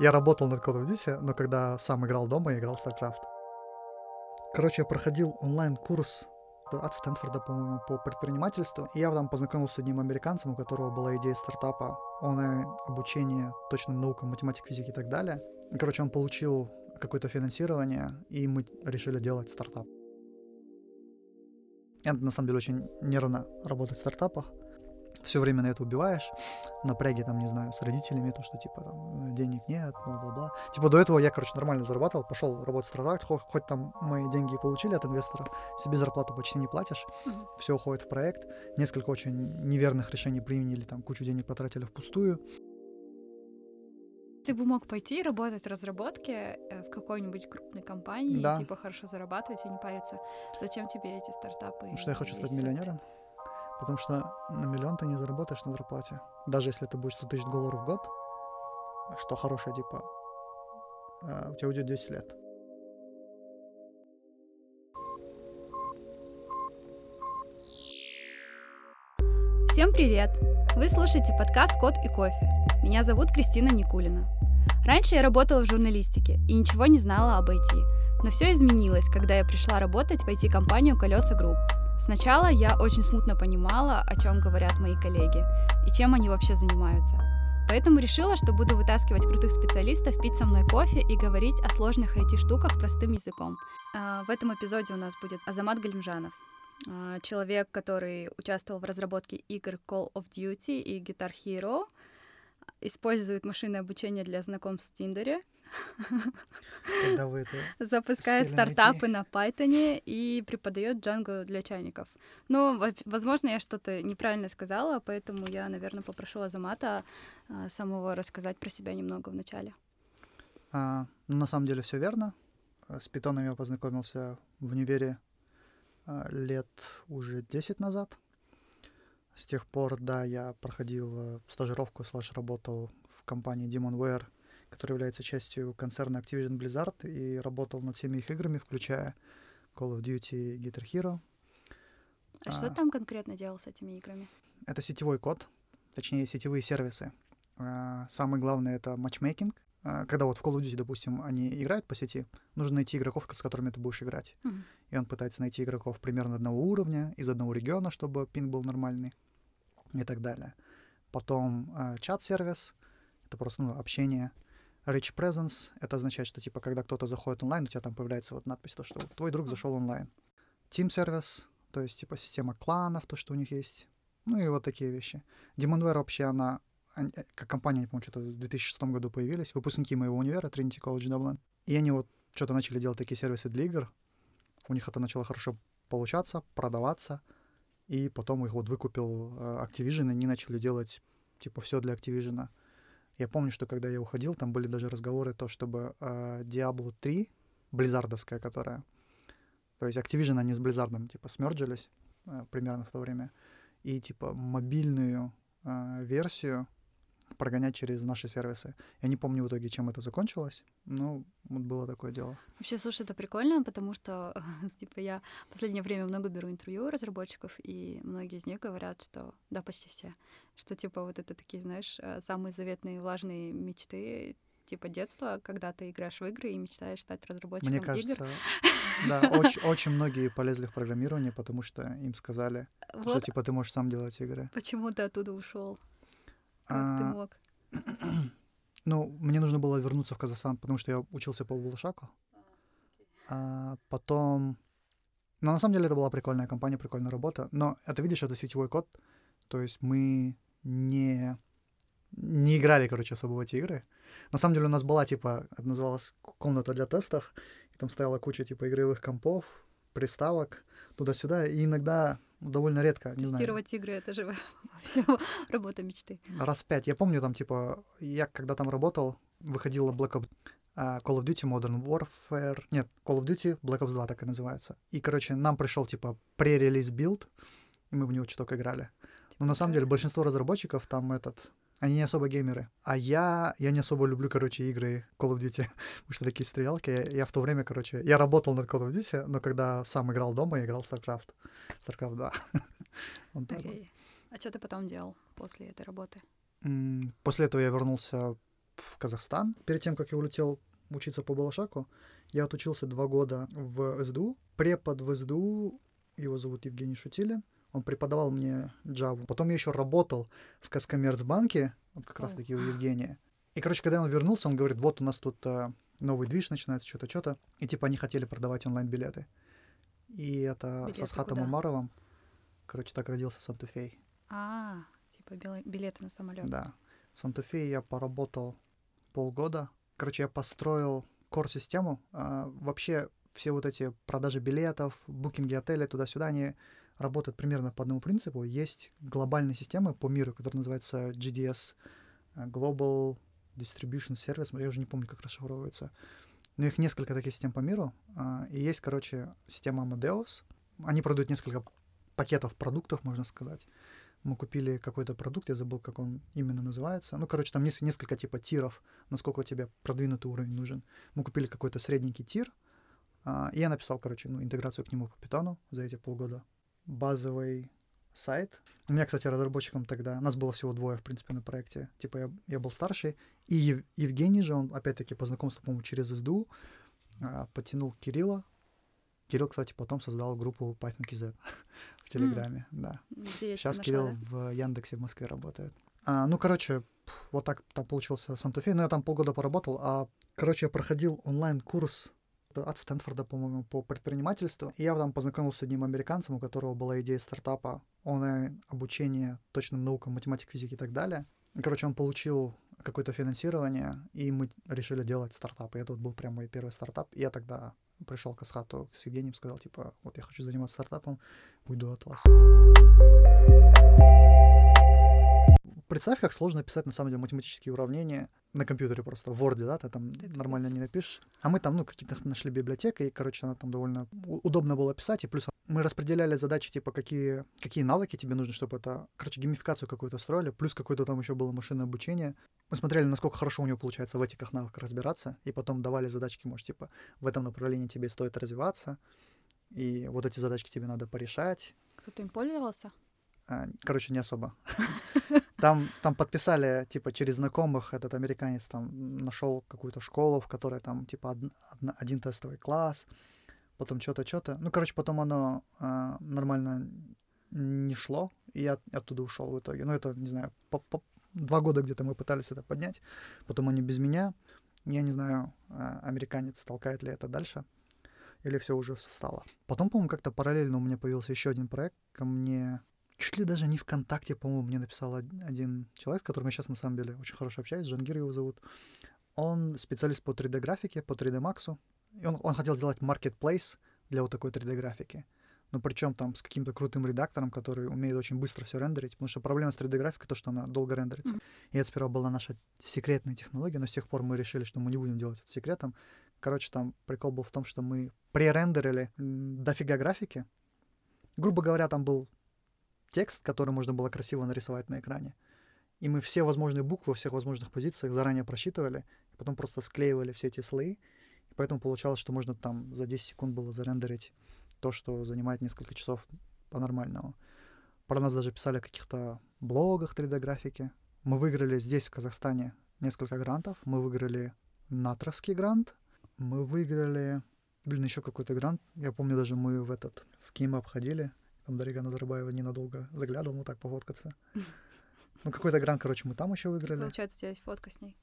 Я работал над Call of Duty, но когда сам играл дома, я играл в StarCraft. Короче, я проходил онлайн-курс от Стэнфорда, по-моему, по предпринимательству. И я там познакомился с одним американцем, у которого была идея стартапа, он обучение точным наукам, математике, физике и так далее. Короче, он получил какое-то финансирование, и мы решили делать стартап. Это на самом деле очень нервно работать в стартапах все время на это убиваешь, напряги там, не знаю, с родителями, то, что типа там денег нет, бла-бла-бла. Типа до этого я, короче, нормально зарабатывал, пошел работать в стартап, хоть, хоть там мы деньги получили от инвестора, себе зарплату почти не платишь, mm-hmm. все уходит в проект, несколько очень неверных решений приняли, там кучу денег потратили впустую. Ты бы мог пойти работать в разработке э, в какой-нибудь крупной компании, да. типа хорошо зарабатывать и не париться. Зачем тебе эти стартапы? Потому что я хочу стать миллионером. Потому что на миллион ты не заработаешь на зарплате. Даже если это будет 100 тысяч долларов в год, что хорошее, типа, э, у тебя уйдет 10 лет. Всем привет! Вы слушаете подкаст «Кот и кофе». Меня зовут Кристина Никулина. Раньше я работала в журналистике и ничего не знала об IT. Но все изменилось, когда я пришла работать в IT-компанию «Колеса Групп», Сначала я очень смутно понимала, о чем говорят мои коллеги и чем они вообще занимаются. Поэтому решила, что буду вытаскивать крутых специалистов, пить со мной кофе и говорить о сложных IT-штуках простым языком. А, в этом эпизоде у нас будет Азамат Галимжанов, а, человек, который участвовал в разработке игр Call of Duty и Guitar Hero, использует машинное обучение для знакомств в Тиндере, когда вы это запускает стартапы на Python и преподает Django для чайников. Ну, возможно, я что-то неправильно сказала, поэтому я, наверное, попрошу Азамата а, самого рассказать про себя немного в начале. А, ну, на самом деле все верно. С питоном я познакомился в универе а, лет уже 10 назад. С тех пор, да, я проходил э, стажировку, слэш работал в компании Demonware — который является частью концерна Activision Blizzard и работал над всеми их играми, включая Call of Duty и Guitar Hero. А, а что там конкретно делал с этими играми? Это сетевой код, точнее сетевые сервисы. А, самое главное это матчмейкинг. А, когда вот в Call of Duty, допустим, они играют по сети, нужно найти игроков, с которыми ты будешь играть. Mm-hmm. И он пытается найти игроков примерно одного уровня, из одного региона, чтобы пинг был нормальный и так далее. Потом э, чат-сервис, это просто ну, общение Rich Presence — это означает, что типа когда кто-то заходит онлайн, у тебя там появляется вот надпись, то, что твой друг зашел онлайн. Team Service, то есть типа система кланов, то, что у них есть. Ну и вот такие вещи. Demonware вообще, она, э, как компания, не помню, что-то в 2006 году появились, выпускники моего универа, Trinity College Dublin. И они вот что-то начали делать такие сервисы для игр. У них это начало хорошо получаться, продаваться. И потом их вот выкупил uh, Activision, и они начали делать типа все для Activision. Я помню, что когда я уходил, там были даже разговоры то, чтобы э, Diablo 3, близзардовская, которая, то есть Activision, они с Blizzard, типа, смерджились э, примерно в то время, и, типа, мобильную э, версию прогонять через наши сервисы. Я не помню в итоге, чем это закончилось, но вот было такое дело. Вообще, слушай, это прикольно, потому что, типа, я в последнее время много беру интервью у разработчиков, и многие из них говорят, что, да, почти все, что, типа, вот это такие, знаешь, э, самые заветные влажные мечты, типа детства, когда ты играешь в игры и мечтаешь стать разработчиком Мне кажется, игр. да, очень, очень многие полезли в программирование, потому что им сказали, вот что типа ты можешь сам делать игры. Почему ты оттуда ушел? Как а, ты мог? Ну, мне нужно было вернуться в Казахстан, потому что я учился по Булшаку. А потом... Но на самом деле это была прикольная компания, прикольная работа. Но это, видишь, это сетевой код. То есть мы не, не играли, короче, особо в эти игры. На самом деле у нас была, типа, это называлась комната для тестов. И там стояла куча, типа, игровых компов, приставок туда-сюда. И иногда ну, довольно редко. Не Тестировать знаю. игры — это же работа мечты. Раз пять. Я помню, там, типа, я когда там работал, выходила Black Ops uh, Call of Duty Modern Warfare. Нет, Call of Duty Black Ops 2 так и называется. И, короче, нам пришел, типа, pre-release build, и мы в него что-то играли. Но на самом деле большинство разработчиков там этот они не особо геймеры. А я, я не особо люблю, короче, игры Call of Duty, потому что такие стрелялки. Я, я в то время, короче, я работал над Call of Duty, но когда сам играл дома, я играл в StarCraft. StarCraft 2. Окей. Okay. А что ты потом делал после этой работы? После этого я вернулся в Казахстан. Перед тем, как я улетел учиться по Балашаку, я отучился два года в СДУ. Препод в СДУ, его зовут Евгений Шутилин, он преподавал мне Java. Потом я еще работал в Каскоммерцбанке, вот как раз-таки у Евгения. И, короче, когда он вернулся, он говорит, вот у нас тут а, новый движ начинается, что-то, что-то. И типа они хотели продавать онлайн-билеты. И это билеты со Схатом куда? Умаровым. Короче, так родился Сантуфей. А, типа билеты на самолет. Да. В Сантуфе я поработал полгода. Короче, я построил кор-систему. А, вообще все вот эти продажи билетов, букинги отеля туда-сюда, они работают примерно по одному принципу. Есть глобальные системы по миру, которые называются GDS, а, Global Distribution Service, я уже не помню, как расшифровывается. Но их несколько таких систем по миру. А, и есть, короче, система Amadeus. Они продают несколько пакетов продуктов, можно сказать мы купили какой-то продукт, я забыл, как он именно называется. Ну, короче, там несколько типа тиров, насколько тебе продвинутый уровень нужен. Мы купили какой-то средненький тир, а, и я написал, короче, ну, интеграцию к нему по питону за эти полгода. Базовый сайт. У меня, кстати, разработчиком тогда, нас было всего двое, в принципе, на проекте. Типа я, я был старший, и Ев, Евгений же, он, опять-таки, по знакомству, по-моему, через СДУ, а, потянул Кирилла. Кирилл, кстати, потом создал группу Python KZ. в Телеграме, mm. да. Сейчас Кирилл да? в Яндексе в Москве работает. А, ну, короче, вот так там получился Сантуфей. Ну, я там полгода поработал, а, короче, я проходил онлайн-курс от Стэнфорда, по-моему, по предпринимательству. И я там познакомился с одним американцем, у которого была идея стартапа, онлайн-обучение точным наукам, математике, физике и так далее. Короче, он получил какое-то финансирование, и мы решили делать стартап. И это вот был прям мой первый стартап. И я тогда пришел к Асхату с Евгением, сказал, типа, вот я хочу заниматься стартапом, уйду от вас. Представь, как сложно писать, на самом деле, математические уравнения на компьютере просто, в Word, да, ты там Это нормально не напишешь. А мы там, ну, какие-то нашли библиотеку, и, короче, она там довольно удобно было писать, и плюс мы распределяли задачи, типа, какие, какие навыки тебе нужны, чтобы это, короче, геймификацию какую-то строили, плюс какое-то там еще было машинное обучение. Мы смотрели, насколько хорошо у него получается в этих навыках разбираться, и потом давали задачки, может, типа, в этом направлении тебе стоит развиваться, и вот эти задачки тебе надо порешать. Кто-то им пользовался? А, короче, не особо. Там, там подписали, типа, через знакомых этот американец там нашел какую-то школу, в которой там, типа, од, од, один тестовый класс, потом что-то, что-то. Ну, короче, потом оно а, нормально не шло, и я оттуда ушел в итоге. Ну, это, не знаю, по, по, два года где-то мы пытались это поднять, потом они без меня. Я не знаю, а, американец толкает ли это дальше, или все уже стало. Потом, по-моему, как-то параллельно у меня появился еще один проект. Ко мне чуть ли даже не ВКонтакте, по-моему, мне написал один человек, с которым я сейчас на самом деле очень хорошо общаюсь, Жангир его зовут. Он специалист по 3D-графике, по 3D Max. И он, он хотел сделать marketplace для вот такой 3D-графики. Но причем там с каким-то крутым редактором, который умеет очень быстро все рендерить. Потому что проблема с 3D-графикой то, что она долго рендерится. И это сперва была наша секретная технология, но с тех пор мы решили, что мы не будем делать это секретом. Короче, там прикол был в том, что мы пререндерили дофига графики. Грубо говоря, там был текст, который можно было красиво нарисовать на экране. И мы все возможные буквы во всех возможных позициях заранее просчитывали, и потом просто склеивали все эти слои. И поэтому получалось, что можно там за 10 секунд было зарендерить то, что занимает несколько часов по-нормальному. Про нас даже писали в каких-то блогах 3D-графики. Мы выиграли здесь, в Казахстане, несколько грантов. Мы выиграли натровский грант. Мы выиграли... Блин, еще какой-то грант. Я помню, даже мы в этот, в Ким обходили. Там Дарига Назарбаева ненадолго заглядывал, ну так, пофоткаться. Ну, какой-то грант, короче, мы там еще выиграли. Получается, у тебя есть фотка с ней?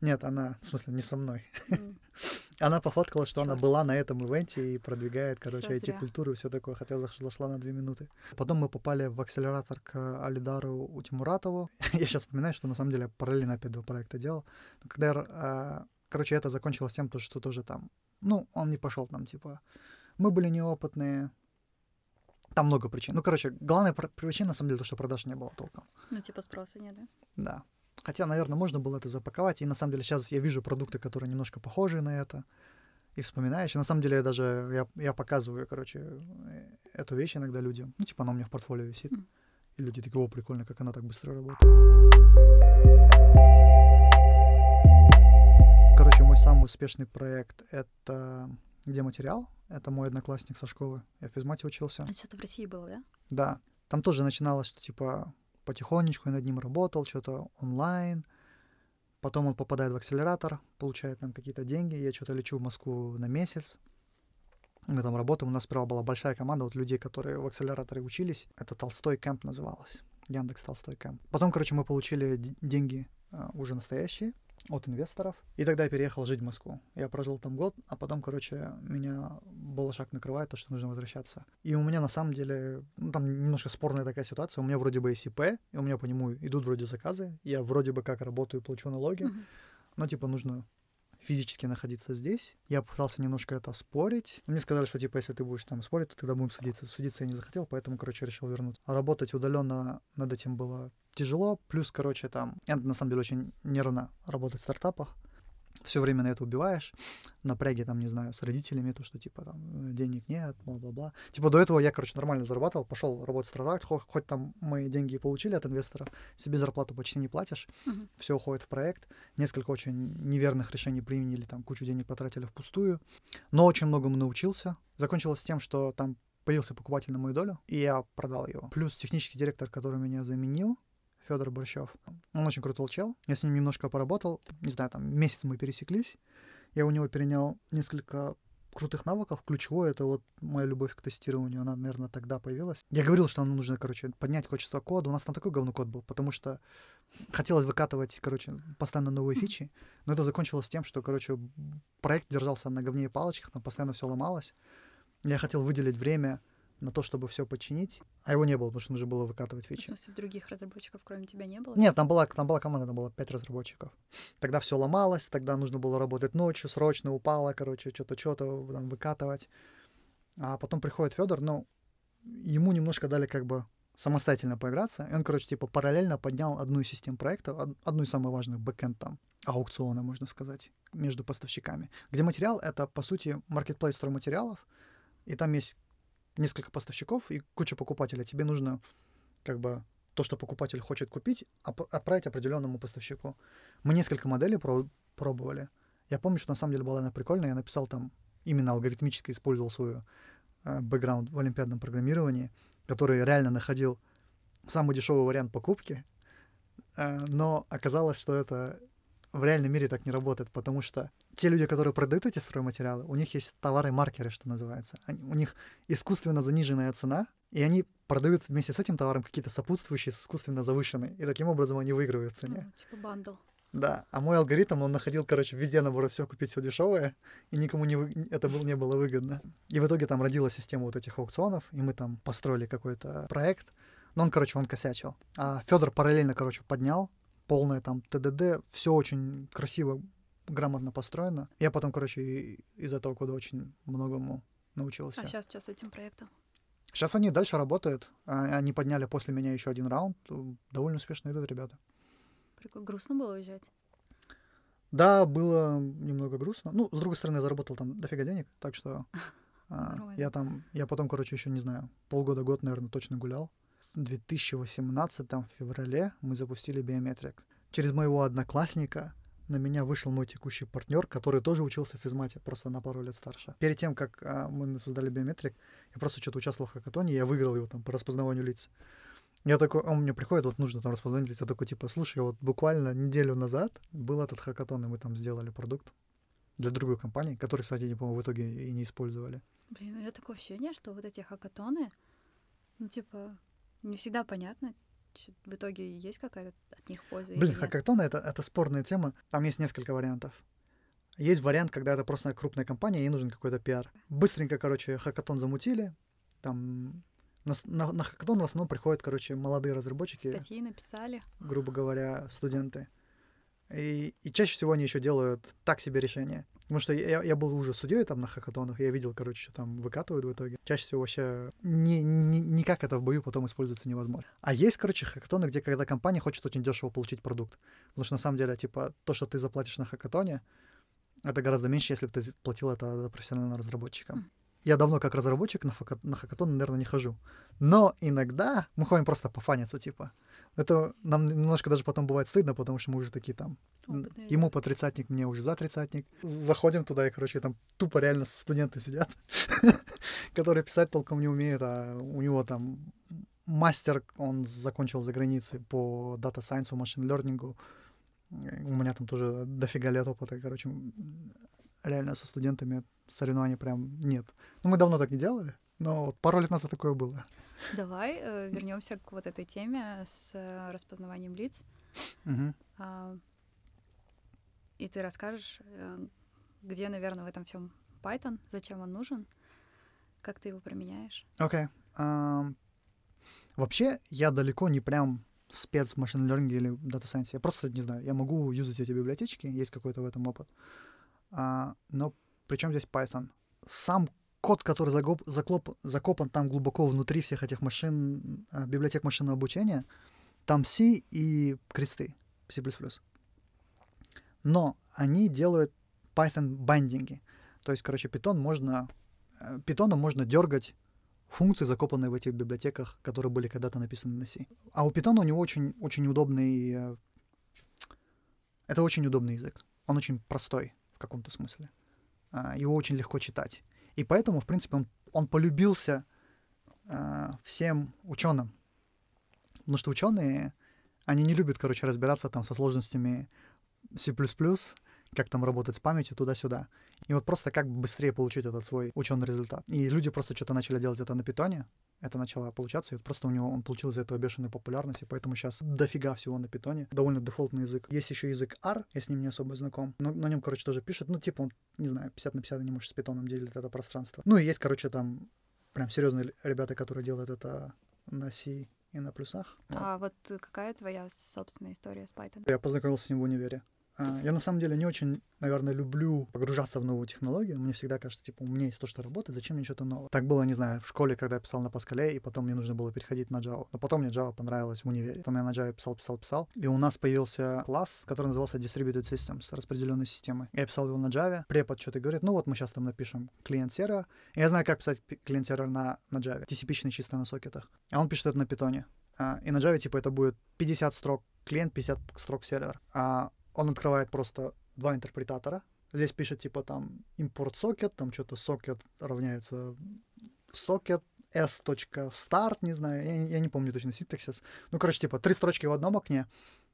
Нет, она, в смысле, не со мной. Mm. она пофоткала, что она была на этом ивенте и продвигает, короче, эти культуры и все такое, хотя зашла на две минуты. Потом мы попали в акселератор к Алидару Утимуратову. я сейчас вспоминаю, что на самом деле параллельно опять два проекта делал. Но когда а, короче, это закончилось тем, что тоже там, ну, он не пошел там, типа, мы были неопытные, там много причин. Ну, короче, главная причина, на самом деле, то, что продаж не было толком. Ну, типа спроса нет, да? Да. Хотя, наверное, можно было это запаковать. И на самом деле сейчас я вижу продукты, которые немножко похожи на это. И вспоминаешь. И на самом деле я даже я, я показываю, короче, э, эту вещь иногда людям. Ну, типа она у меня в портфолио висит. Mm. И люди такие, о, прикольно, как она так быстро работает. Короче, мой самый успешный проект — это где материал. Это мой одноклассник со школы. Я в физмате учился. А что-то в России было, да? Да. Там тоже начиналось, что типа потихонечку я над ним работал, что-то онлайн. Потом он попадает в акселератор, получает там какие-то деньги. Я что-то лечу в Москву на месяц. Мы там работаем. У нас сперва была большая команда вот людей, которые в акселераторе учились. Это Толстой Кэмп называлось. Яндекс Толстой Кэмп. Потом, короче, мы получили деньги а, уже настоящие от инвесторов. И тогда я переехал жить в Москву. Я прожил там год, а потом, короче, меня Балашак накрывает, то, что нужно возвращаться. И у меня на самом деле, ну, там немножко спорная такая ситуация. У меня вроде бы есть ИП, и у меня по нему идут вроде заказы. Я вроде бы как работаю, плачу налоги. Mm-hmm. Но, типа, нужно физически находиться здесь. Я пытался немножко это спорить. Мне сказали, что типа, если ты будешь там спорить, то тогда будем судиться. Судиться я не захотел, поэтому, короче, решил вернуться. А работать удаленно над этим было тяжело. Плюс, короче, там, я на самом деле очень нервно работать в стартапах все время на это убиваешь, напряги там, не знаю, с родителями, то, что типа там денег нет, бла-бла-бла. Типа до этого я, короче, нормально зарабатывал, пошел работать в стартап, хоть, хоть там мои деньги получили от инвестора, себе зарплату почти не платишь, uh-huh. все уходит в проект, несколько очень неверных решений применили, там кучу денег потратили впустую, но очень многому научился. Закончилось тем, что там появился покупатель на мою долю, и я продал его. Плюс технический директор, который меня заменил, Федор Борщев. Он очень крутой чел. Я с ним немножко поработал. Не знаю, там месяц мы пересеклись. Я у него перенял несколько крутых навыков. Ключевое — это вот моя любовь к тестированию. Она, наверное, тогда появилась. Я говорил, что нам нужно, короче, поднять качество кода. У нас там такой говно код был, потому что хотелось выкатывать, короче, постоянно новые фичи. Но это закончилось тем, что, короче, проект держался на говне и палочках, там постоянно все ломалось. Я хотел выделить время на то, чтобы все починить, а его не было, потому что нужно было выкатывать фичи. В смысле, других разработчиков, кроме тебя, не было? Нет, там была, там была команда, там было пять разработчиков. Тогда все ломалось, тогда нужно было работать ночью, срочно упало, короче, что-то, что-то там выкатывать. А потом приходит Федор, ну, ему немножко дали как бы самостоятельно поиграться, и он, короче, типа параллельно поднял одну из систем проекта, одну из самых важных бэкэнд там, аукциона, можно сказать, между поставщиками, где материал — это, по сути, маркетплейс стройматериалов, и там есть несколько поставщиков и куча покупателей. Тебе нужно как бы то, что покупатель хочет купить, отправить определенному поставщику. Мы несколько моделей про пробовали. Я помню, что на самом деле была она прикольная. Я написал там, именно алгоритмически использовал свой э, бэкграунд в олимпиадном программировании, который реально находил самый дешевый вариант покупки, э, но оказалось, что это в реальном мире так не работает, потому что те люди, которые продают эти стройматериалы, у них есть товары-маркеры, что называется. Они, у них искусственно заниженная цена, и они продают вместе с этим товаром какие-то сопутствующие искусственно завышенные. И таким образом они выигрывают в цене. Ну, типа бандл. Да, а мой алгоритм, он находил, короче, везде наоборот все купить все дешевое, и никому не вы... это был, не было выгодно. И в итоге там родилась система вот этих аукционов, и мы там построили какой-то проект. Но он, короче, он косячил. А Федор параллельно, короче, поднял полное там ТДД, все очень красиво, грамотно построено. Я потом, короче, из этого кода очень многому научился. А сейчас что с этим проектом? Сейчас они дальше работают. А, они подняли после меня еще один раунд. Довольно успешно идут ребята. Прикольно. Грустно было уезжать? Да, было немного грустно. Ну, с другой стороны, я заработал там дофига денег, так что а, я там, я потом, короче, еще не знаю, полгода-год, наверное, точно гулял. 2018 в феврале мы запустили биометрик. Через моего одноклассника на меня вышел мой текущий партнер, который тоже учился в физмате, просто на пару лет старше. Перед тем, как а, мы создали биометрик, я просто что-то участвовал в хакатоне, я выиграл его там по распознаванию лиц. Я такой, он мне приходит, вот нужно там распознать лица, такой, типа, слушай, вот буквально неделю назад был этот хакатон, и мы там сделали продукт для другой компании, который, кстати, не помню, в итоге и не использовали. Блин, у меня такое ощущение, что вот эти хакатоны, ну, типа, не всегда понятно, в итоге есть какая-то от них польза. Блин, хакатоны это, это спорная тема. Там есть несколько вариантов. Есть вариант, когда это просто крупная компания, ей нужен какой-то пиар. Быстренько, короче, хакатон замутили. Там на, на, на хакатон в основном приходят, короче, молодые разработчики. Статьи написали. Грубо говоря, студенты. И, и чаще всего они еще делают так себе решения. Потому что я, я был уже судьей там на хакатонах, я видел, короче, что там выкатывают в итоге. Чаще всего вообще ни, ни, никак это в бою потом используется невозможно. А есть, короче, хакатоны, где когда компания хочет очень дешево получить продукт. Потому что на самом деле, типа, то, что ты заплатишь на хакатоне, это гораздо меньше, если бы ты платил это профессиональным разработчикам. Я давно как разработчик на, фака- на хакатон, наверное, не хожу. Но иногда мы ходим просто пофаниться, типа. Это нам немножко даже потом бывает стыдно, потому что мы уже такие там... Опытные, ему по тридцатник, мне уже за тридцатник. Заходим туда, и, короче, там тупо реально студенты сидят, которые писать толком не умеют, а у него там мастер, он закончил за границей по дата сайенсу, машин лернингу, У меня там тоже дофига лет опыта, короче, реально со студентами соревнований прям нет. Ну, мы давно так не делали, но вот пару лет назад такое было. Давай э, вернемся к вот этой теме с э, распознаванием лиц. Угу. А, и ты расскажешь, э, где, наверное, в этом всем Python, зачем он нужен, как ты его применяешь? Окей. Okay. Um, вообще, я далеко не прям спец в машин learning или дата сайенсе. Я просто не знаю, я могу юзать эти библиотечки, есть какой-то в этом опыт. А, но причем здесь Python? Сам код, который загоп, заклоп, закопан там глубоко внутри всех этих машин, а, библиотек машинного обучения, там C и кресты, C++. Но они делают Python бандинги. То есть, короче, Python можно, питоном э, можно дергать функции, закопанные в этих библиотеках, которые были когда-то написаны на C. А у Python у него очень, очень удобный... Э, это очень удобный язык. Он очень простой в каком-то смысле. Его очень легко читать. И поэтому, в принципе, он, он полюбился э, всем ученым. Потому что ученые, они не любят, короче, разбираться там со сложностями C++, как там работать с памятью туда-сюда. И вот просто как быстрее получить этот свой ученый результат. И люди просто что-то начали делать это на питоне, это начало получаться, и вот просто у него он получил из этого бешеную популярность, и поэтому сейчас дофига всего на питоне, довольно дефолтный язык. Есть еще язык R, я с ним не особо знаком, но на нем, короче, тоже пишет, ну, типа, он, не знаю, 50 на 50 не может с питоном делить это пространство. Ну, и есть, короче, там прям серьезные ребята, которые делают это на C и на плюсах. А вот какая твоя собственная история с Python? Я познакомился с ним в универе. А, я на самом деле не очень, наверное, люблю погружаться в новую технологию. Мне всегда кажется, типа, у меня есть то, что работает, зачем мне что-то новое. Так было, не знаю, в школе, когда я писал на Паскале, и потом мне нужно было переходить на Java. Но потом мне Java понравилась в универе. Потом я на Java писал, писал, писал. И у нас появился класс, который назывался Distributed Systems, распределенной системы. Я писал его на Java. Препод что-то говорит, ну вот мы сейчас там напишем клиент-сервер. Я знаю, как писать клиент-сервер на, на Java. TCP-шный чисто на сокетах. А он пишет это на питоне. Uh, и на Java, типа, это будет 50 строк клиент, 50 строк сервер. А он открывает просто два интерпретатора. Здесь пишет типа там import socket, там что-то socket равняется socket s.start, не знаю, я, я не помню точно синтаксис. Ну, короче, типа три строчки в одном окне,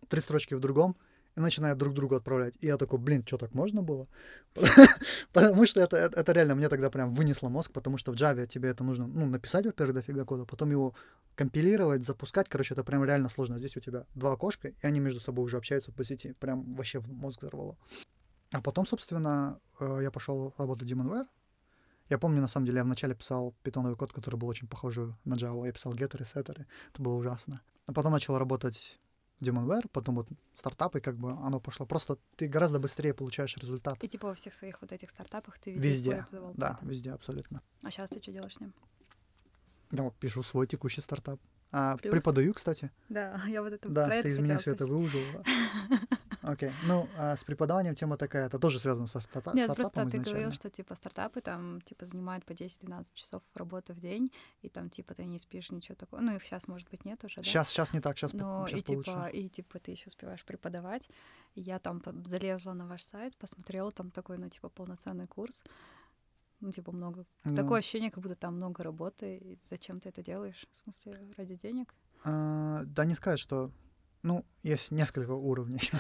три строчки в другом, и начинают друг другу отправлять. И я такой, блин, что так можно было? потому что это, это, это реально мне тогда прям вынесло мозг, потому что в Java тебе это нужно, ну, написать, во-первых, дофига кода, потом его компилировать, запускать, короче, это прям реально сложно. Здесь у тебя два окошка, и они между собой уже общаются по сети. Прям вообще в мозг взорвало. А потом, собственно, э, я пошел работать в Demonware. Я помню, на самом деле, я вначале писал питоновый код, который был очень похож на Java. Я писал геттеры, сеттеры. Это было ужасно. А потом начал работать Demonware, потом вот стартапы, как бы оно пошло. Просто ты гораздо быстрее получаешь результат. И типа во всех своих вот этих стартапах ты везде, везде использовал Да, это. везде абсолютно. А сейчас ты что делаешь с ним? Да, пишу свой текущий стартап. А, Плюс. преподаю, кстати. Да, я вот это Да, ты из меня все это выужила. Окей. Okay. Ну, а с преподаванием тема такая, это тоже связано со старта- Нет, стартапом просто изначально. ты говорил, что, типа, стартапы там, типа, занимают по 10-12 часов работы в день, и там, типа, ты не спишь, ничего такого. Ну, и сейчас, может быть, нет уже, да? Сейчас, сейчас не так, сейчас, Но сейчас и, получше. типа, и, типа, ты еще успеваешь преподавать. И я там залезла на ваш сайт, посмотрела там такой, ну, типа, полноценный курс. Ну, типа, много. Ну. Такое ощущение, как будто там много работы. И зачем ты это делаешь? В смысле, ради денег? А, да, не сказать, что ну, есть несколько уровней.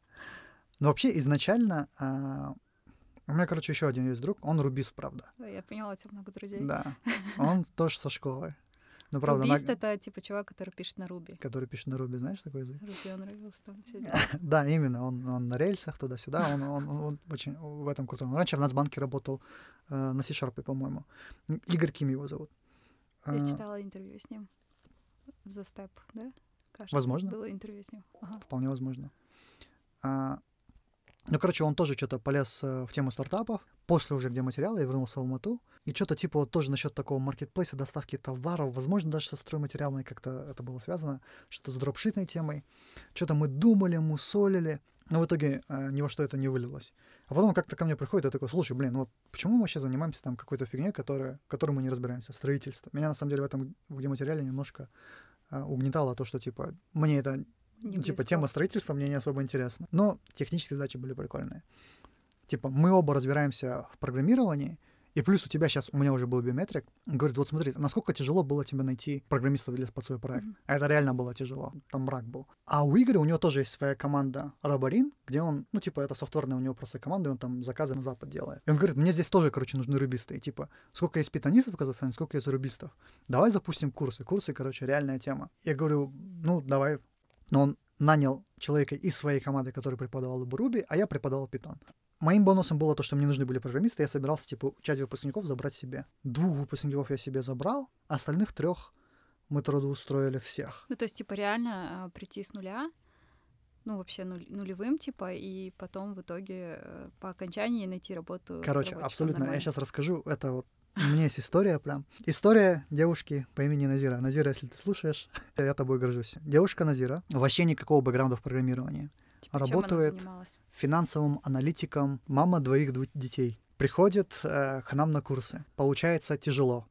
Но вообще изначально а, у меня, короче, еще один есть друг, он рубист, правда. Да, я поняла, у тебя много друзей. Да, он тоже со школы. Ну, правда, Рубист на... это типа чувак, который пишет на Руби. Который пишет на Руби, знаешь такой язык? Руби он Rails там Да, именно, он, он на рельсах туда-сюда, он, он, он, он очень в этом крутой. Он раньше в Нацбанке работал э, на C-Sharp, по-моему. Игорь Ким его зовут. Я а... читала интервью с ним в The Step, да? Кажется, возможно. Было интервью с ним. Ага. Вполне возможно. А, ну, короче, он тоже что-то полез э, в тему стартапов. После уже где материалы, я вернулся в Алмату. И что-то типа вот тоже насчет такого маркетплейса, доставки товаров. Возможно, даже со стройматериалами как-то это было связано. Что-то с дропшитной темой. Что-то мы думали, мусолили. Но в итоге э, ни во что это не вылилось. А потом как-то ко мне приходит и такой, слушай, блин, ну вот почему мы вообще занимаемся там какой-то фигней, которая, в которой мы не разбираемся, строительство. Меня на самом деле в этом где материале немножко угнетало то, что типа мне это не типа, тема строительства мне не особо интересна. Но технические задачи были прикольные. Типа, мы оба разбираемся в программировании, И плюс у тебя сейчас, у меня уже был биометрик, говорит, вот смотри, насколько тяжело было тебе найти программистов для под свой проект. Mm-hmm. А это реально было тяжело, там мрак был. А у Игоря, у него тоже есть своя команда Рабарин, где он, ну, типа, это софтверная у него просто команда, и он там заказы на Запад делает. И он говорит, мне здесь тоже, короче, нужны рубисты. И типа, сколько есть питанистов в Казахстане, сколько есть рубистов. Давай запустим курсы. Курсы, короче, реальная тема. Я говорю, ну, давай. Но он нанял человека из своей команды, который преподавал Руби, а я преподавал Python. Моим бонусом было то, что мне нужны были программисты, я собирался, типа, часть выпускников забрать себе. Двух выпускников я себе забрал, а остальных трех мы трудоустроили всех. Ну, то есть, типа, реально а, прийти с нуля, ну, вообще нуль, нулевым, типа, и потом в итоге э, по окончании найти работу. Короче, абсолютно. Нормально. Я сейчас расскажу. Это вот у меня есть история прям. История девушки по имени Назира. Назира, если ты слушаешь, я тобой горжусь. Девушка Назира, вообще никакого бэкграунда в программировании. Типа, работает финансовым аналитиком, мама двоих детей. Приходит э, к нам на курсы. Получается тяжело.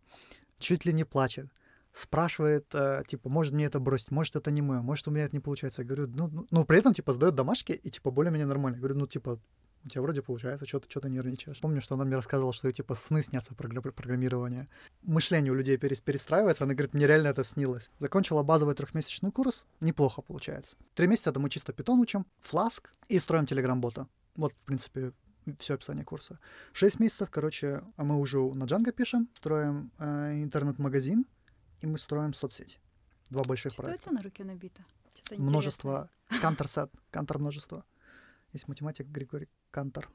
Чуть ли не плачет. Спрашивает, э, типа, может мне это бросить, может это не мое, может у меня это не получается. Я говорю, ну, ну, ну при этом, типа, сдает домашки и, типа, более-менее нормально. Я говорю, ну, типа, у тебя вроде получается, что-то что нервничаешь. Помню, что она мне рассказывала, что типа сны снятся про программирование. Мышление у людей перестраивается, она говорит, мне реально это снилось. Закончила базовый трехмесячный курс, неплохо получается. Три месяца это мы чисто питон учим, фласк и строим телеграм-бота. Вот, в принципе, все описание курса. Шесть месяцев, короче, а мы уже на Django пишем, строим э, интернет-магазин, и мы строим соцсеть. Два больших что проекта. Что у тебя на руке набито? Множество. Cantor set. Кантор множество. Есть математик Григорий Кантор,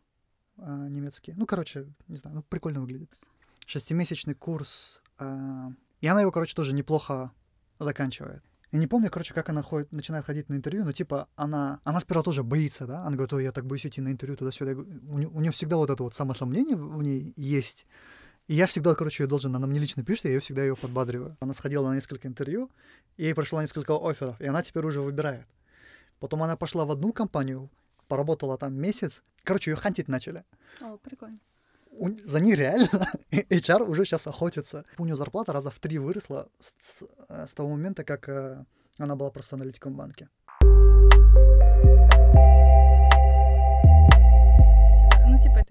э, немецкий. Ну, короче, не знаю, ну, прикольно выглядит. Шестимесячный курс. Э, и она его, короче, тоже неплохо заканчивает. Я не помню, короче, как она ходит, начинает ходить на интервью, но типа она, она сперва тоже боится, да, она говорит, ой, я так боюсь идти на интервью туда-сюда. У, нее, у нее всегда вот это вот самосомнение в ней есть. И я всегда, короче, ее должен, она мне лично пишет, я ее всегда ее подбадриваю. Она сходила на несколько интервью, и ей прошло несколько офферов, и она теперь уже выбирает. Потом она пошла в одну компанию, поработала там месяц. Короче, ее хантить начали. О, прикольно. За ней реально HR уже сейчас охотится. У нее зарплата раза в три выросла с, с, э, с того момента, как э, она была просто аналитиком в банке.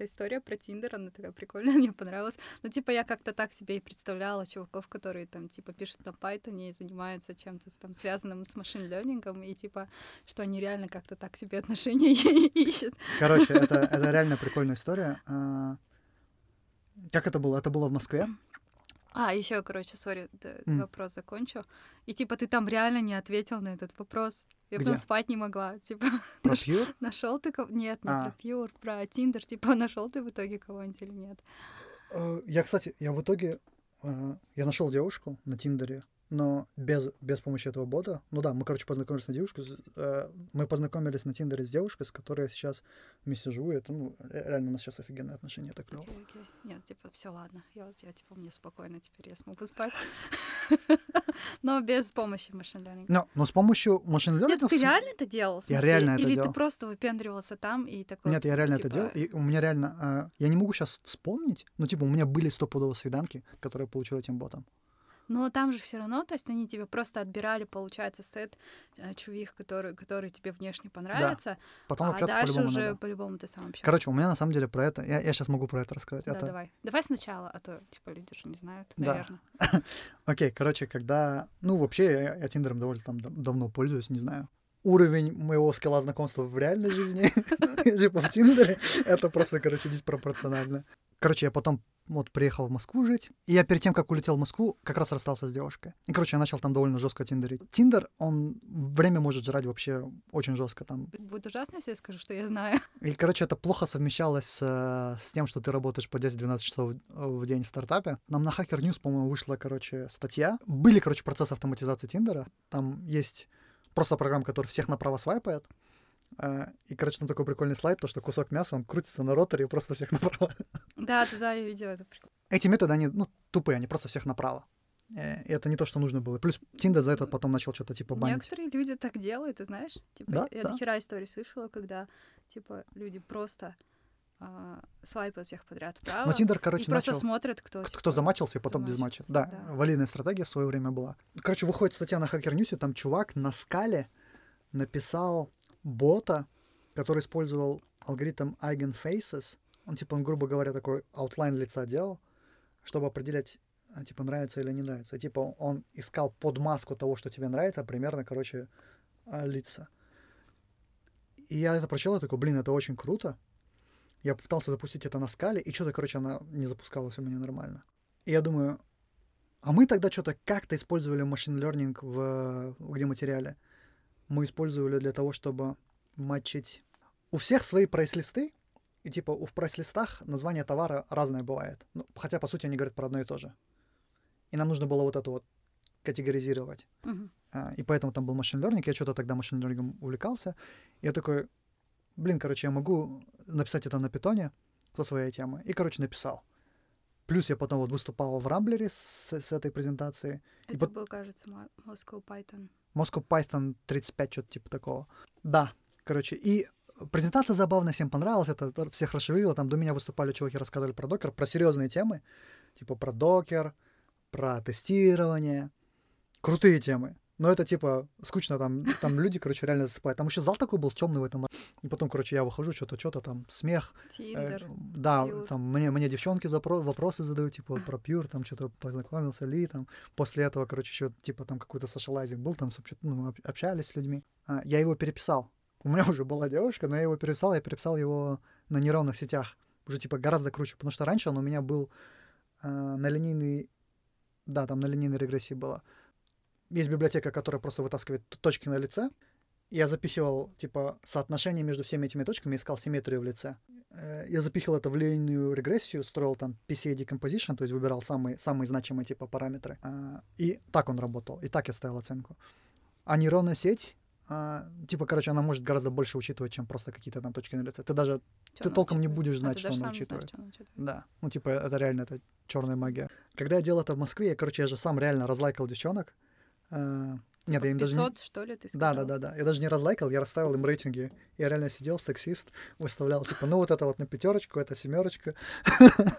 Эта история про Тиндер, она такая прикольная, мне понравилась. Ну, типа, я как-то так себе и представляла чуваков, которые там, типа, пишут на Python и занимаются чем-то там связанным с машин-лернингом, и, типа, что они реально как-то так себе отношения ищут. Короче, это, это реально прикольная история. А, как это было? Это было в Москве? А, еще, короче, сори, mm. вопрос закончу. И типа ты там реально не ответил на этот вопрос. Я Где? потом спать не могла. Типа. Про Пьюр? Нашел ты кого? Нет, не а. про Пьюр, про Тиндер. Типа, нашел ты в итоге кого-нибудь или нет? Э, я, кстати, я в итоге э, я нашел девушку на Тиндере но без, без помощи этого бота. Ну да, мы, короче, познакомились на девушку. Э, мы познакомились на Тиндере с девушкой, с которой сейчас вместе живу. Это, ну, реально у нас сейчас офигенные отношения, так клево. Okay, okay. Нет, типа, все ладно. Я, я, типа, мне спокойно теперь я смогу спать. Но без помощи машин learning. Но, но с помощью машин learning... Нет, ты реально это делал? Я реально это делал. Или ты просто выпендривался там и такой... Нет, я реально это делал. И у меня реально... Э, я не могу сейчас вспомнить, но, типа, у меня были стопудово свиданки, которые я получил этим ботом. Но там же все равно, то есть они тебе просто отбирали, получается, сет э, чувих, который, который тебе внешне понравится. Да. Потом а дальше по уже надо. по-любому ты сам общаешься. Короче, у меня на самом деле про это... Я, я сейчас могу про это рассказать. Да, это... давай. Давай сначала, а то, типа, люди же не знают, да. наверное. Окей, короче, когда... Ну, вообще, я, я Тиндером довольно там давно пользуюсь, не знаю уровень моего скилла знакомства в реальной жизни, типа в Тиндере, это просто, короче, диспропорционально. Короче, я потом вот приехал в Москву жить, и я перед тем, как улетел в Москву, как раз расстался с девушкой. И, короче, я начал там довольно жестко тиндерить. Тиндер, он время может жрать вообще очень жестко там. Будет ужасно, если я скажу, что я знаю. И, короче, это плохо совмещалось с, с тем, что ты работаешь по 10-12 часов в день в стартапе. Нам на Hacker News, по-моему, вышла, короче, статья. Были, короче, процессы автоматизации Тиндера. Там есть просто программа, которая всех направо свайпает. А, и, короче, там такой прикольный слайд, то, что кусок мяса, он крутится на роторе и просто всех направо. Да, да, да, я видела это прикольно. Эти методы, они, ну, тупые, они просто всех направо. Э, и это не то, что нужно было. Плюс Тиндер за это потом начал что-то типа банить. Некоторые люди так делают, ты знаешь? Типа, да, я да. до хера историй слышала, когда, типа, люди просто а, свайпают всех подряд вправо. Но Тиндер, короче, и начал... просто смотрят, кто, кто, типа, замачился и потом замачил. Да, да, валийная стратегия в свое время была. Короче, выходит статья на Hacker News, там чувак на скале написал бота, который использовал алгоритм Eigenfaces. Он, типа, он, грубо говоря, такой outline лица делал. чтобы определять, а, типа, нравится или не нравится. И, типа, он искал под маску того, что тебе нравится, примерно, короче, а, лица. И я это прочел, я такой, блин, это очень круто. Я попытался запустить это на скале, и что-то, короче, она не запускалась у меня нормально. И я думаю, а мы тогда что-то как-то использовали машин learning в, где материале. Мы использовали для того, чтобы матчить... У всех свои прайс-листы, и типа в прайс-листах название товара разное бывает. Ну, хотя, по сути, они говорят про одно и то же. И нам нужно было вот это вот категоризировать. Uh-huh. И поэтому там был машин learning. Я что-то тогда машин learning увлекался. Я такой, блин, короче, я могу написать это на питоне со своей темы. И, короче, написал. Плюс я потом вот выступал в Рамблере с, с этой презентацией. Это и был, кажется, Moscow Python. Moscow Python 35, что-то типа такого. Да, короче, и презентация забавная, всем понравилась, это всех расшевелило. Там до меня выступали чуваки, рассказывали про докер, про серьезные темы, типа про докер, про тестирование. Крутые темы. Но это типа скучно, там, там люди, короче, реально засыпают. Там еще зал такой был темный в этом. И потом, короче, я выхожу, что-то, что-то там, смех. Тиндер, э, да, Pure. там мне, мне девчонки запро- вопросы задают, типа, про Пьюр, там что-то познакомился ли, там. После этого, короче, еще, типа, там какой-то сошалайзинг был, там, ну, общались с людьми. А, я его переписал. У меня уже была девушка, но я его переписал, я переписал его на нейронных сетях. Уже, типа, гораздо круче. Потому что раньше он у меня был э, на линейный... Да, там на линейной регрессии было есть библиотека, которая просто вытаскивает точки на лице. Я запихивал, типа, соотношение между всеми этими точками, искал симметрию в лице. Э, я запихивал это в линейную регрессию, строил там PCA decomposition, то есть выбирал самые, самые значимые, типа, параметры. А, и так он работал, и так я ставил оценку. А нейронная сеть, а, типа, короче, она может гораздо больше учитывать, чем просто какие-то там точки на лице. Ты даже, что ты толком учитывает? не будешь знать, а что она учитывает. Знаешь, что. Да, ну, типа, это реально, это черная магия. Когда я делал это в Москве, я, короче, я же сам реально разлайкал девчонок, а, нет, я им 500, даже не... что ли, ты сказал? Да, да, да, да. Я даже не разлайкал, я расставил им рейтинги. Я реально сидел, сексист, выставлял, типа, ну вот это вот на пятерочку, это семерочка.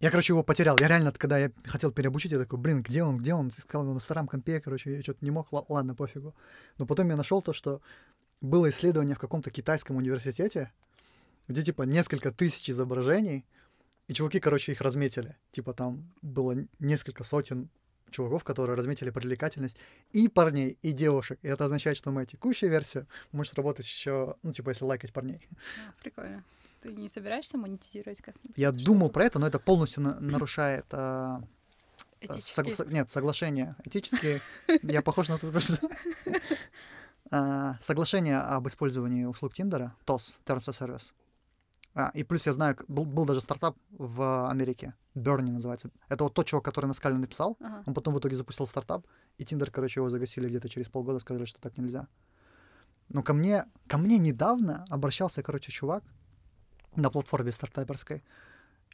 Я, короче, его потерял. Я реально, когда я хотел переобучить, я такой, блин, где он, где он? Искал его на старом компе, короче, я что-то не мог, ладно, пофигу. Но потом я нашел то, что было исследование в каком-то китайском университете, где, типа, несколько тысяч изображений, и чуваки, короче, их разметили. Типа, там было несколько сотен чуваков, которые разметили привлекательность и парней, и девушек. И это означает, что моя текущая версия может работать еще, ну, типа, если лайкать парней. А, прикольно. Ты не собираешься монетизировать как-нибудь? Я думал про это, но это полностью на- нарушает... А... Согла- нет, соглашение. Этические. Я похож на то, что... А, соглашение об использовании услуг Тиндера, TOS, Terms of Service, а, и плюс я знаю, был, был даже стартап в Америке, Bernie называется. Это вот тот чувак, который на скале написал. Ага. Он потом в итоге запустил стартап, и Тиндер, короче, его загасили где-то через полгода, сказали, что так нельзя. Но ко мне, ко мне недавно обращался, короче, чувак на платформе стартаперской,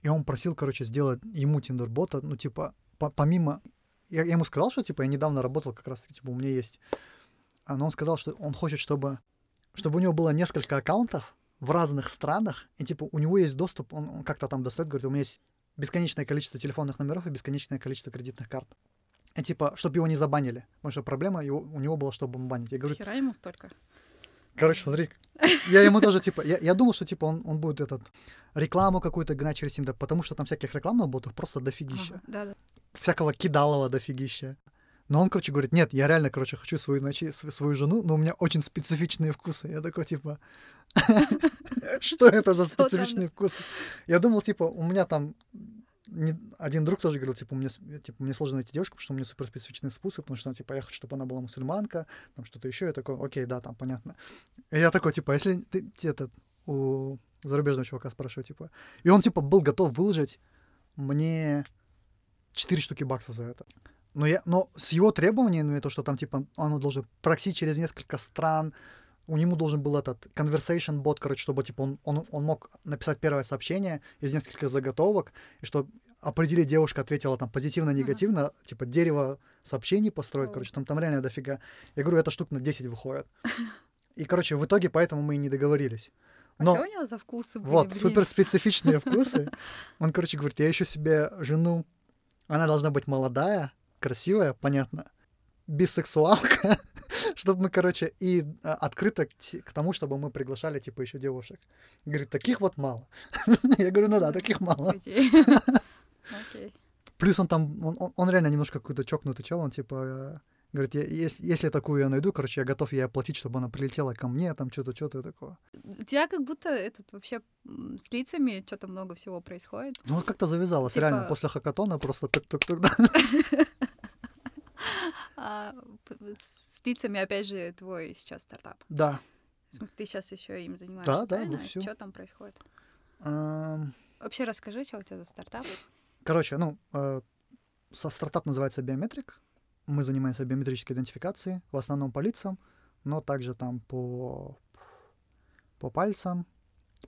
и он просил, короче, сделать ему Тиндер-бота, ну, типа, по помимо... Я, я ему сказал, что, типа, я недавно работал как раз, типа, у меня есть... А, но он сказал, что он хочет, чтобы, чтобы у него было несколько аккаунтов, в разных странах, и типа у него есть доступ, он, он как-то там достает, говорит, у меня есть бесконечное количество телефонных номеров и бесконечное количество кредитных карт. И типа, чтобы его не забанили. Потому что проблема его, у него была, чтобы банить. Я говорю, Хера ему столько. Короче, смотри, я ему тоже, типа, я, я думал, что, типа, он, он будет этот, рекламу какую-то гнать через Тиндер, потому что там всяких рекламных ботов просто дофигища. Ага, да, да. Всякого кидалова дофигища. Но он, короче, говорит, нет, я реально, короче, хочу свою, ночи, свою жену, но у меня очень специфичные вкусы. Я такой, типа, что это за специфичные вкусы? Я думал, типа, у меня там один друг тоже говорил, типа, мне, типа, мне сложно найти девушку, потому что у меня супер специфичные вкусы, потому что, типа, я хочу, чтобы она была мусульманка, там что-то еще. Я такой, окей, да, там, понятно. И я такой, типа, если ты, этот, у зарубежного чувака спрашиваю, типа, и он, типа, был готов выложить мне 4 штуки баксов за это. Но, я, но с его требованиями, то, что там, типа, он должен проксить через несколько стран, у него должен был этот conversation бот, короче, чтобы, типа, он, он, он мог написать первое сообщение из нескольких заготовок, и чтобы определить, девушка ответила там позитивно-негативно, uh-huh. типа, дерево сообщений построить, oh. короче, там, там реально дофига. Я говорю, это штук на 10 выходит. И, короче, в итоге поэтому мы и не договорились. А Но, а что у него за вкусы были? Вот, супер специфичные вкусы. Он, короче, говорит, я ищу себе жену, она должна быть молодая, красивая, понятно. бисексуалка, чтобы мы, короче, и а, открыто к, тому, чтобы мы приглашали, типа, еще девушек. Говорит, таких вот мало. Я говорю, ну да, таких мало. Плюс он там, он, он, реально немножко какой-то чокнутый чел, он типа э, говорит, я, если, если такую я найду, короче, я готов ей оплатить, чтобы она прилетела ко мне, там что-то, что-то такого. У тебя как будто этот вообще с лицами что-то много всего происходит. Ну, как-то завязалось, типа... реально, после хакатона просто тук-тук-тук, да. А, с лицами, опять же, твой сейчас стартап. Да. В смысле, ты сейчас еще им занимаешься, Да, да, все. Что там происходит? Вообще расскажи, что у тебя за стартап? Короче, ну, э, стартап называется Биометрик. Мы занимаемся биометрической идентификацией, в основном по лицам, но также там по, по пальцам,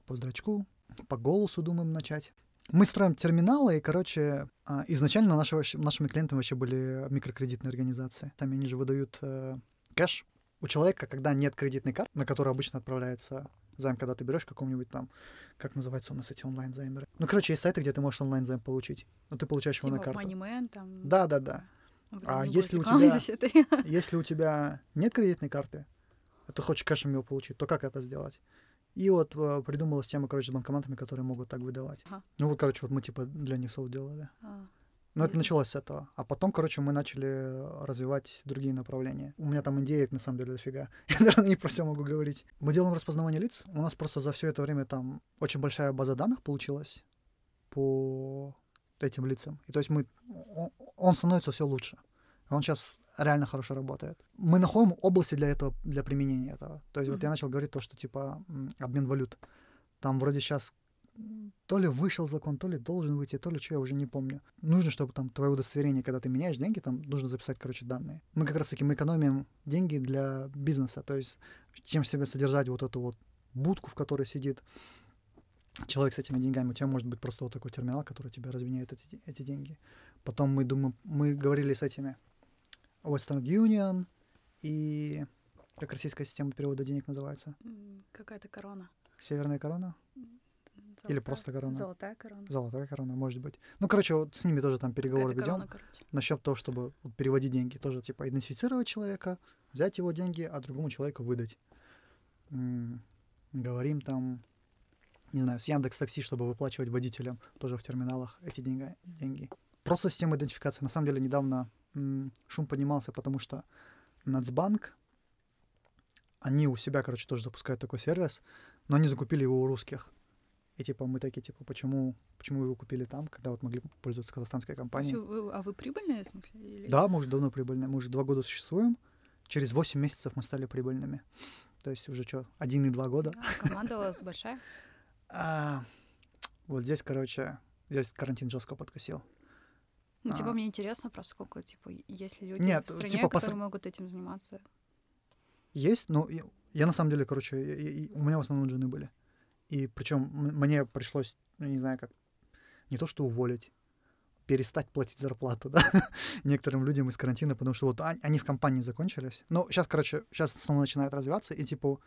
по зрачку, по голосу думаем начать. Мы строим терминалы, и, короче, а, изначально наши, нашими клиентами вообще были микрокредитные организации. Там они же выдают э, кэш. У человека, когда нет кредитной карты, на которую обычно отправляется займ, когда ты берешь каком-нибудь там, как называется у нас эти онлайн-займеры. Ну, короче, есть сайты, где ты можешь онлайн-займ получить, но ты получаешь типа его на типа карту. Moneyman, там... Да, да, да. Блин, а если у тебя, если у тебя нет кредитной карты, а ты хочешь кэшем его получить, то как это сделать? И вот э, придумала система, короче, с банкоматами, которые могут так выдавать. Ага. Ну вот, короче, вот мы типа для них соус делали. А. Но это началось с этого. А потом, короче, мы начали развивать другие направления. У меня там идеек, на самом деле, дофига. Я, наверное, не про все могу говорить. Мы делаем распознавание лиц. У нас просто за все это время там очень большая база данных получилась по этим лицам. И то есть мы... Он становится все лучше. Он сейчас реально хорошо работает. Мы находим области для этого, для применения этого. То есть mm-hmm. вот я начал говорить то, что типа обмен валют. Там вроде сейчас то ли вышел закон, то ли должен выйти, то ли что, я уже не помню. Нужно, чтобы там твое удостоверение, когда ты меняешь деньги, там нужно записать, короче, данные. Мы как раз-таки мы экономим деньги для бизнеса, то есть чем себе содержать вот эту вот будку, в которой сидит человек с этими деньгами, у тебя может быть просто вот такой терминал, который тебе разменяет эти, эти деньги. Потом мы думаем, мы говорили с этими Western Union и как российская система перевода денег называется? Какая-то корона. Северная корона? Золотая, Или просто корона? Золотая корона. Золотая корона, может быть. Ну, короче, вот с ними тоже там переговоры ведем. Насчет того, чтобы вот, переводить деньги. Тоже, типа, идентифицировать человека, взять его деньги, а другому человеку выдать. М-м, говорим там, не знаю, с Яндекс Такси, чтобы выплачивать водителям тоже в терминалах эти деньги. деньги. Просто система идентификации. На самом деле, недавно шум поднимался, потому что Нацбанк, они у себя, короче, тоже запускают такой сервис, но они закупили его у русских. И типа мы такие, типа, почему, почему вы его купили там, когда вот могли пользоваться казахстанской компанией? Вы, а вы прибыльные, в смысле? Или... Да, мы уже давно прибыльные. Мы уже два года существуем. Через восемь месяцев мы стали прибыльными. То есть уже что, один и два года. А команда у вас большая? А, вот здесь, короче, здесь карантин жестко подкосил. Ну, типа, а. мне интересно просто, сколько, типа, есть ли люди Нет, в стране, типа, которые по... могут этим заниматься? Есть, но я, я на самом деле, короче, я, я, у меня в основном жены были. И причем мне пришлось, ну, не знаю как, не то что уволить, перестать платить зарплату, да, некоторым людям из карантина, потому что вот они в компании закончились. Но сейчас, короче, сейчас снова начинает развиваться, и типа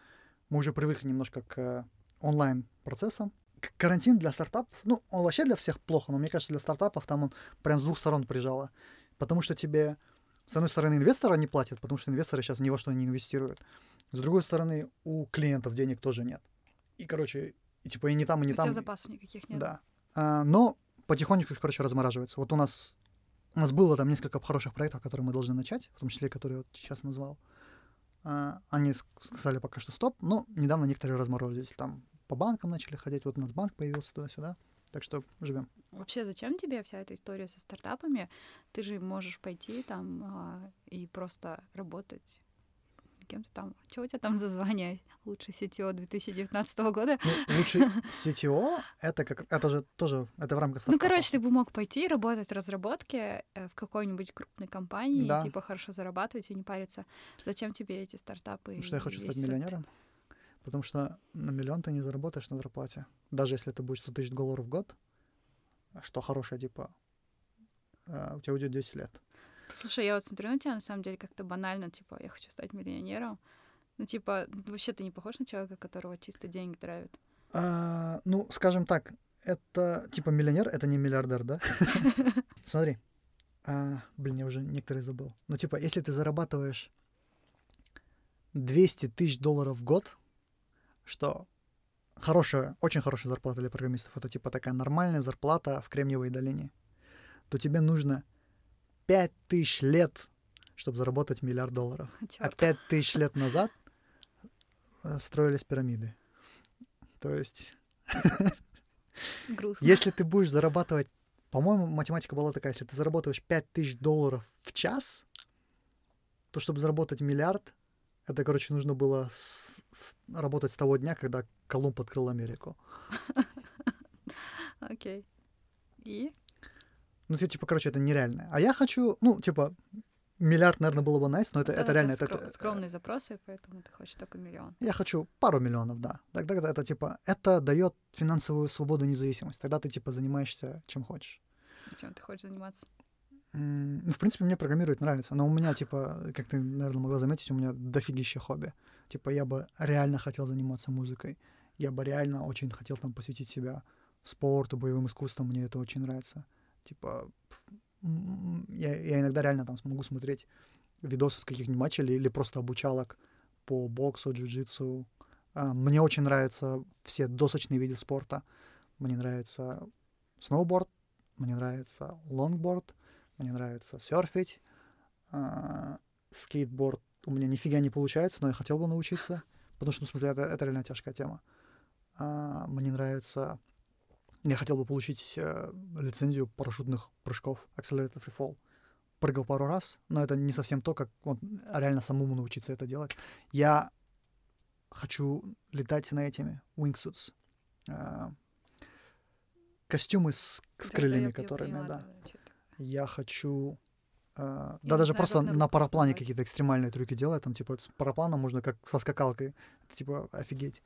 мы уже привыкли немножко к онлайн-процессам. Карантин для стартапов, ну, он вообще для всех плохо, но мне кажется, для стартапов там он прям с двух сторон прижало. Потому что тебе, с одной стороны, инвесторы не платят, потому что инвесторы сейчас ни во что не инвестируют. С другой стороны, у клиентов денег тоже нет. И, короче, и типа и не там, и не у там. У тебя запасов никаких нет. Да. А, но потихонечку, короче, размораживается. Вот у нас у нас было там несколько хороших проектов, которые мы должны начать, в том числе, которые я вот сейчас назвал. А, они сказали пока что стоп, но недавно некоторые разморозились. Там по банкам начали ходить, вот у нас банк появился туда-сюда. Так что живем. Вообще, зачем тебе вся эта история со стартапами? Ты же можешь пойти там а, и просто работать кем-то там. Что у тебя там за звание? Лучший CTO 2019 года? Ну, лучший CTO — это, как, это же тоже это в рамках стартапа. Ну, короче, ты бы мог пойти работать в разработке э, в какой-нибудь крупной компании, да. типа хорошо зарабатывать и не париться. Зачем тебе эти стартапы? Потому что я хочу стать миллионером. Потому что на миллион ты не заработаешь на зарплате. Даже если это будет 100 тысяч долларов в год, что хорошее, типа, э, у тебя уйдет 10 лет. Слушай, я вот смотрю на тебя, на самом деле, как-то банально, типа, я хочу стать миллионером. Ну, типа, вообще ты не похож на человека, которого чисто деньги травят? А, ну, скажем так, это, типа, миллионер — это не миллиардер, да? Смотри, А, блин, я уже некоторые забыл. Ну, типа, если ты зарабатываешь 200 тысяч долларов в год, что хорошая, очень хорошая зарплата для программистов, это типа такая нормальная зарплата в Кремниевой долине, то тебе нужно 5 тысяч лет, чтобы заработать миллиард долларов. Чёрт. А 5 тысяч лет назад э, строились пирамиды. То есть, Грустно. если ты будешь зарабатывать, по-моему, математика была такая, если ты заработаешь 5 тысяч долларов в час, то чтобы заработать миллиард, это, короче, нужно было с- с- работать с того дня, когда Колумб открыл Америку. Окей. И? Ну, ти- типа, короче, это нереально. А я хочу, ну, типа, миллиард, наверное, было бы nice, но это, Да, это реально... скро- это- скромные запросы, поэтому ты хочешь только миллион. Я хочу пару миллионов, да. Тогда это, типа, это дает финансовую свободу и независимость. Тогда ты, типа, занимаешься чем хочешь. Чем ты хочешь заниматься? Ну, в принципе, мне программировать нравится, но у меня, типа, как ты, наверное, могла заметить, у меня дофигища хобби. Типа, я бы реально хотел заниматься музыкой. Я бы реально очень хотел там посвятить себя спорту, боевым искусствам, мне это очень нравится. Типа, я, я иногда реально там могу смотреть видосы с каких-нибудь матчей или, или просто обучалок по боксу, джиу-джитсу. А, Мне очень нравятся все досочные виды спорта. Мне нравится сноуборд, мне нравится лонгборд, мне нравится серфить, а, скейтборд у меня нифига не получается, но я хотел бы научиться, потому что, ну, в смысле, это, это реально тяжкая тема. А, мне нравится... Я хотел бы получить э, лицензию парашютных прыжков, Accelerated Free Fall. Прыгал пару раз, но это не совсем то, как вот, реально самому научиться это делать. Я хочу летать на этими wingsuits. а, костюмы с, с крыльями, да, я- которыми, поняла, да. это. Я хочу... Я да, даже просто на на параплане назвать. какие-то экстремальные трюки делать. Там, типа, с парапланом можно как со скакалкой. Это, типа, офигеть.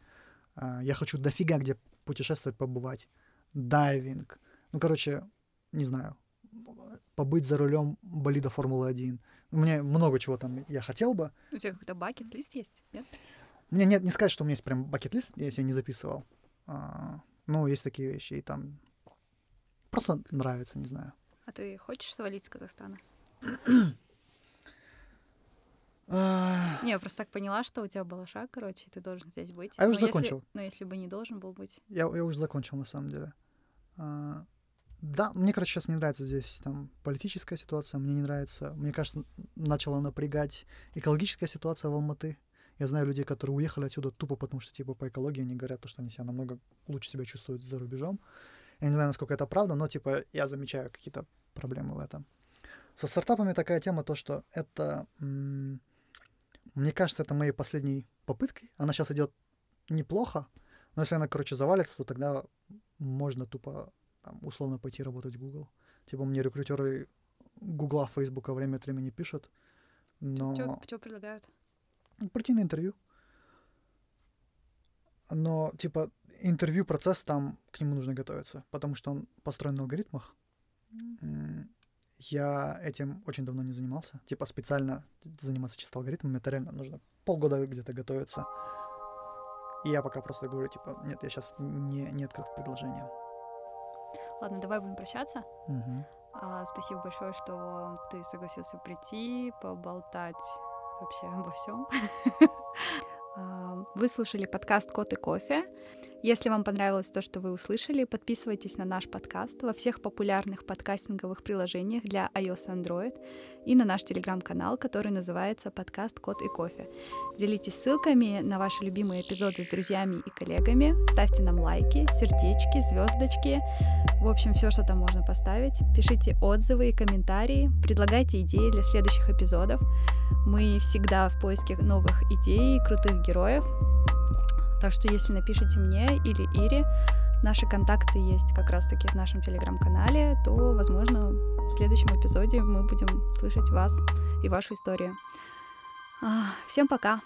А, я хочу дофига где путешествовать, побывать. Дайвинг. Ну, короче, не знаю. Побыть за рулем болида Формулы-1. У меня много чего там я хотел бы. У тебя какой-то бакет-лист есть? Нет? У меня нет, не сказать, что у меня есть прям бакет-лист, я себе не записывал. А, ну, есть такие вещи, и там просто нравится, не знаю. А ты хочешь свалить с Казахстана? Не, я просто так поняла, что у тебя балаша, короче, и ты должен здесь быть. А я Но уже если- закончил. Но если бы не должен был быть. Я, я уже закончил, на самом деле. А, да, мне, короче, сейчас не нравится здесь там политическая ситуация, мне не нравится, мне кажется, начала напрягать экологическая ситуация в Алматы. Я знаю людей, которые уехали отсюда тупо потому, что типа по экологии они говорят, то, что они себя намного лучше себя чувствуют за рубежом. Я не знаю, насколько это правда, но типа я замечаю какие-то проблемы в этом. Со стартапами такая тема, то, что это, мне кажется, это моей последней попыткой. Она сейчас идет неплохо, но если она, короче, завалится, то тогда можно тупо там, условно пойти работать в Google. Типа мне рекрутеры Гугла, Фейсбука время от времени пишут, но Что предлагают? прийти на интервью. Но, типа, интервью процесс там к нему нужно готовиться, потому что он построен на алгоритмах. М, Я этим очень давно не занимался. Типа специально заниматься чисто алгоритмами, это реально нужно полгода где-то готовиться. И я пока просто говорю, типа, нет, я сейчас не, не открыт к предложениям. Ладно, давай будем прощаться. Мгм. А, спасибо большое, что ты согласился прийти, поболтать вообще обо всем. Вы слушали подкаст «Кот и кофе». Если вам понравилось то, что вы услышали, подписывайтесь на наш подкаст во всех популярных подкастинговых приложениях для iOS и Android и на наш телеграм-канал, который называется «Подкаст Кот и кофе». Делитесь ссылками на ваши любимые эпизоды с друзьями и коллегами, ставьте нам лайки, сердечки, звездочки, в общем, все, что там можно поставить. Пишите отзывы и комментарии, предлагайте идеи для следующих эпизодов. Мы всегда в поиске новых идей и крутых героев. Так что если напишите мне или Ире, наши контакты есть как раз-таки в нашем телеграм-канале, то, возможно, в следующем эпизоде мы будем слышать вас и вашу историю. А, Всем пока!